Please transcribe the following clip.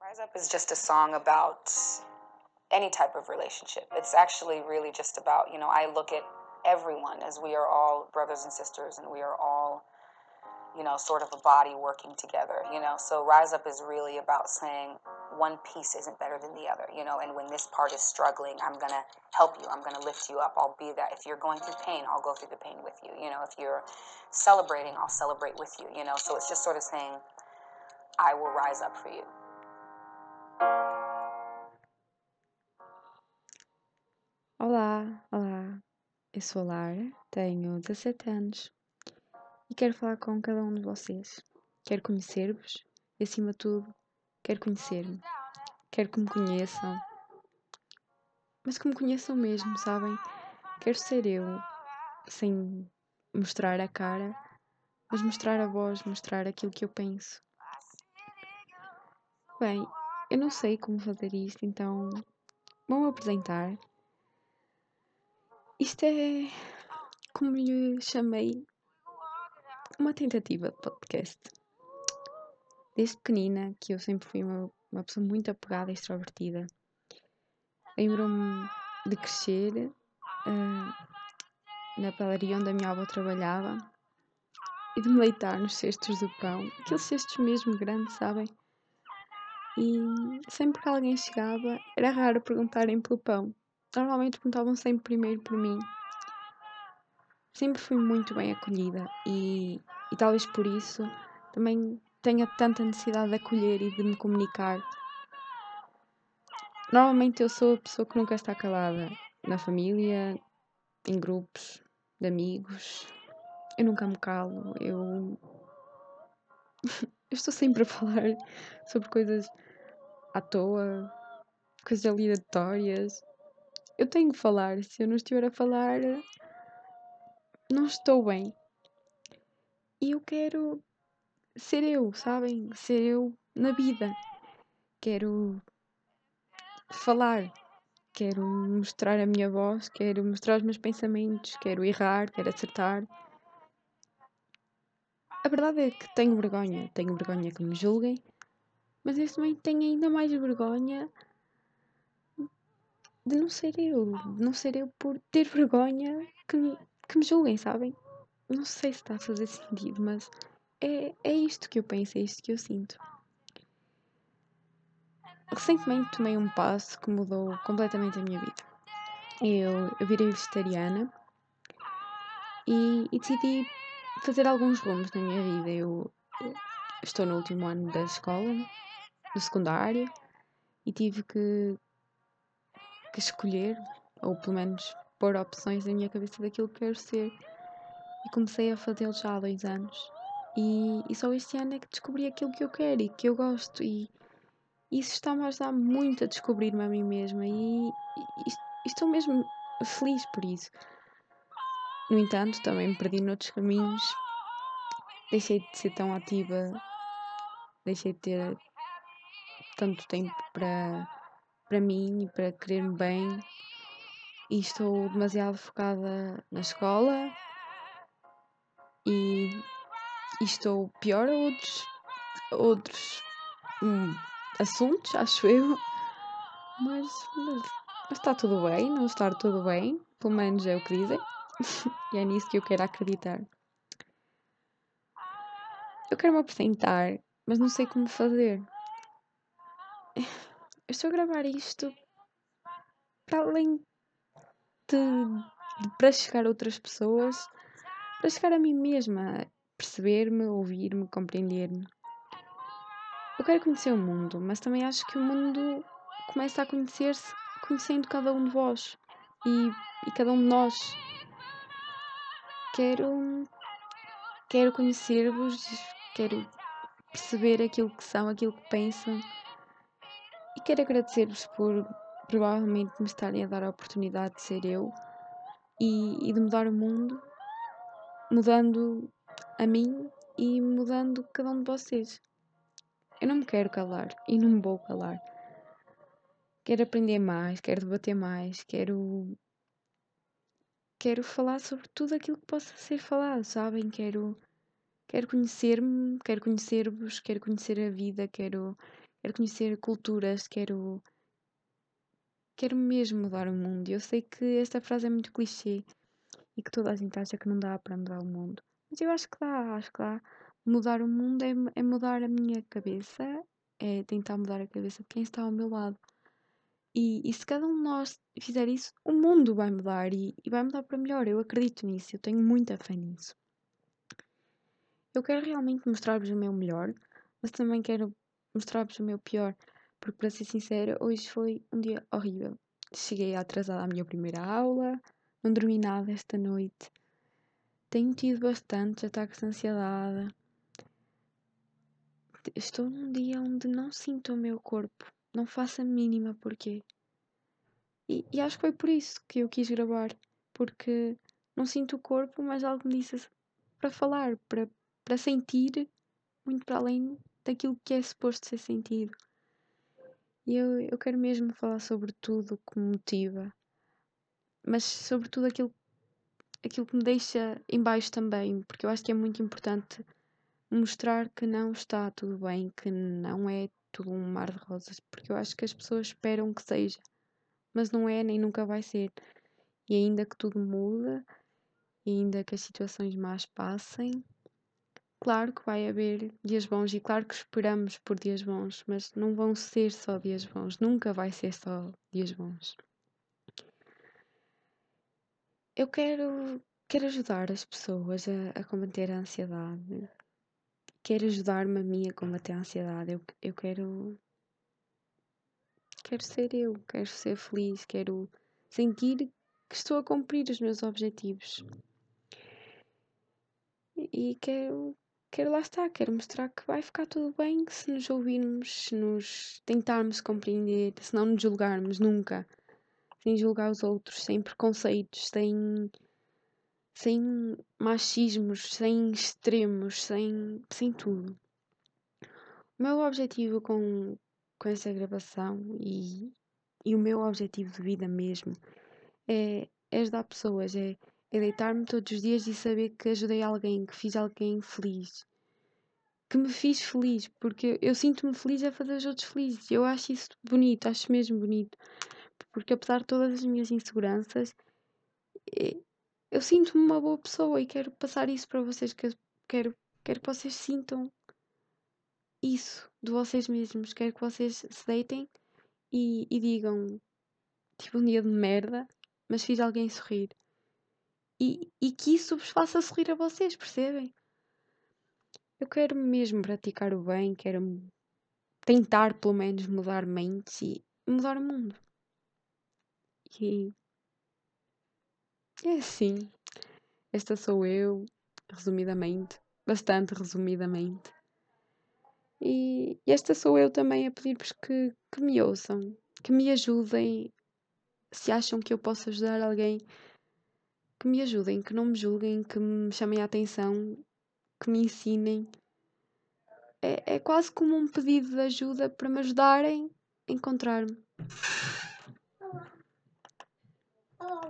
Rise Up is just a song about any type of relationship. It's actually really just about, you know, I look at everyone as we are all brothers and sisters and we are all, you know, sort of a body working together, you know. So Rise Up is really about saying one piece isn't better than the other, you know, and when this part is struggling, I'm going to help you. I'm going to lift you up. I'll be that. If you're going through pain, I'll go through the pain with you. You know, if you're celebrating, I'll celebrate with you, you know. So it's just sort of saying, I will rise up for you. Olá, olá. Eu sou Lara, tenho 17 anos e quero falar com cada um de vocês. Quero conhecer-vos e, acima de tudo, quero conhecer-me. Quero que me conheçam, mas que me conheçam mesmo, sabem? Quero ser eu, sem mostrar a cara, mas mostrar a voz, mostrar aquilo que eu penso. Bem, eu não sei como fazer isto, então vou-me apresentar. Isto é, como lhe chamei, uma tentativa de podcast. Desde pequenina, que eu sempre fui uma, uma pessoa muito apegada e extrovertida. Lembro-me de crescer uh, na padaria onde a minha avó trabalhava e de me leitar nos cestos do pão, aqueles cestos mesmo grandes, sabem? E sempre que alguém chegava, era raro perguntarem pelo pão normalmente perguntavam sempre primeiro por mim. Sempre fui muito bem acolhida e, e talvez por isso também tenha tanta necessidade de acolher e de me comunicar. Normalmente eu sou a pessoa que nunca está calada na família, em grupos de amigos. Eu nunca me calo, eu, eu estou sempre a falar sobre coisas à toa, coisas aleatórias eu tenho que falar. Se eu não estiver a falar, não estou bem. E eu quero ser eu, sabem? Ser eu na vida. Quero falar. Quero mostrar a minha voz, quero mostrar os meus pensamentos, quero errar, quero acertar. A verdade é que tenho vergonha. Tenho vergonha que me julguem, mas eu também tenho ainda mais vergonha de não ser eu, de não ser eu por ter vergonha que me, que me julguem, sabem? Não sei se está a fazer sentido, mas é, é isto que eu penso, é isto que eu sinto. Recentemente tomei um passo que mudou completamente a minha vida. Eu, eu virei vegetariana e, e decidi fazer alguns rumos na minha vida. Eu, eu estou no último ano da escola, do secundário, e tive que que escolher, ou pelo menos pôr opções na minha cabeça daquilo que quero ser. E comecei a fazê-lo já há dois anos. E, e, só este ano é que descobri aquilo que eu quero e que eu gosto. E isso está-me a ajudar muito a descobrir-me a mim mesma. E, e, e estou mesmo feliz por isso. No entanto, também me perdi noutros caminhos. Deixei de ser tão ativa. Deixei de ter tanto tempo para para mim e para querer-me bem e estou demasiado focada na escola e, e estou pior a outros, outros hum, assuntos, acho eu. Mas, mas, mas, está tudo bem, não estar tudo bem, pelo menos é o que dizem. e é nisso que eu quero acreditar. Eu quero me apresentar, mas não sei como fazer eu estou a gravar isto para além de, de, para chegar a outras pessoas, para chegar a mim mesma, perceber-me, ouvir-me, compreender-me. Eu quero conhecer o mundo, mas também acho que o mundo começa a conhecer-se conhecendo cada um de vós e, e cada um de nós. Quero, quero conhecer-vos, quero perceber aquilo que são, aquilo que pensam quero agradecer-vos por provavelmente me estarem a dar a oportunidade de ser eu e, e de mudar o mundo, mudando a mim e mudando cada um de vocês. Eu não me quero calar e não me vou calar. Quero aprender mais, quero debater mais, quero. Quero falar sobre tudo aquilo que possa ser falado, sabem? Quero, quero conhecer-me, quero conhecer-vos, quero conhecer a vida, quero, quero conhecer culturas, quero. Quero mesmo mudar o mundo. Eu sei que esta frase é muito clichê e que toda a gente acha que não dá para mudar o mundo. Mas eu acho que dá, acho que dá. Mudar o mundo é, é mudar a minha cabeça, é tentar mudar a cabeça de quem está ao meu lado. E, e se cada um de nós fizer isso, o mundo vai mudar e, e vai mudar para melhor. Eu acredito nisso, eu tenho muita fé nisso. Eu quero realmente mostrar-vos o meu melhor, mas também quero mostrar-vos o meu pior, porque para ser sincera, hoje foi um dia horrível. Cheguei atrasada à minha primeira aula, não dormi nada esta noite. Tenho tido bastantes ataques de ansiedade. Estou num dia onde não sinto o meu corpo. Não faço a mínima porquê. E, e acho que foi por isso que eu quis gravar. Porque não sinto o corpo, mas algo me disse para falar, para, para sentir muito para além daquilo que é suposto ser sentido. E eu, eu quero mesmo falar sobre tudo o que me motiva, mas sobretudo aquilo, aquilo que me deixa em baixo também, porque eu acho que é muito importante mostrar que não está tudo bem, que não é tudo um mar de rosas, porque eu acho que as pessoas esperam que seja, mas não é nem nunca vai ser. E ainda que tudo muda, e ainda que as situações más passem, claro que vai haver dias bons e claro que esperamos por dias bons, mas não vão ser só dias bons, nunca vai ser só dias bons. Eu quero, quero ajudar as pessoas a, a combater a ansiedade. Quero ajudar-me a mim a combater a ansiedade. Eu, eu quero. Quero ser eu, quero ser feliz, quero sentir que estou a cumprir os meus objetivos. E, quero, quero lá estar, quero mostrar que vai ficar tudo bem se nos ouvirmos, se nos tentarmos compreender, se não nos julgarmos nunca sem julgar os outros, sem preconceitos, sem, sem machismos, sem extremos, sem, sem tudo. O meu objetivo com, com esta gravação e, e o meu objetivo de vida mesmo é, é ajudar pessoas, é, é deitar-me todos os dias e saber que ajudei alguém, que fiz alguém feliz. Que me fiz feliz, porque eu sinto-me feliz a fazer os outros felizes. Eu acho isso bonito, acho mesmo bonito porque apesar de todas as minhas inseguranças, eu sinto-me uma boa pessoa e quero passar isso para vocês, que quero, quero que vocês sintam isso de vocês mesmos, quero que vocês se deitem e, e digam, tipo um dia de merda, mas fiz alguém sorrir. E, e que isso vos faça sorrir a vocês, percebem? Eu quero mesmo praticar o bem, quero tentar pelo menos mudar mentes e mudar o mundo. E é assim. Esta sou eu, resumidamente, bastante resumidamente. E esta sou eu também a pedir-vos que, que me ouçam, que me ajudem. Se acham que eu posso ajudar alguém, que me ajudem, que não me julguem, que me chamem a atenção, que me ensinem. É, é quase como um pedido de ajuda para me ajudarem a encontrar-me.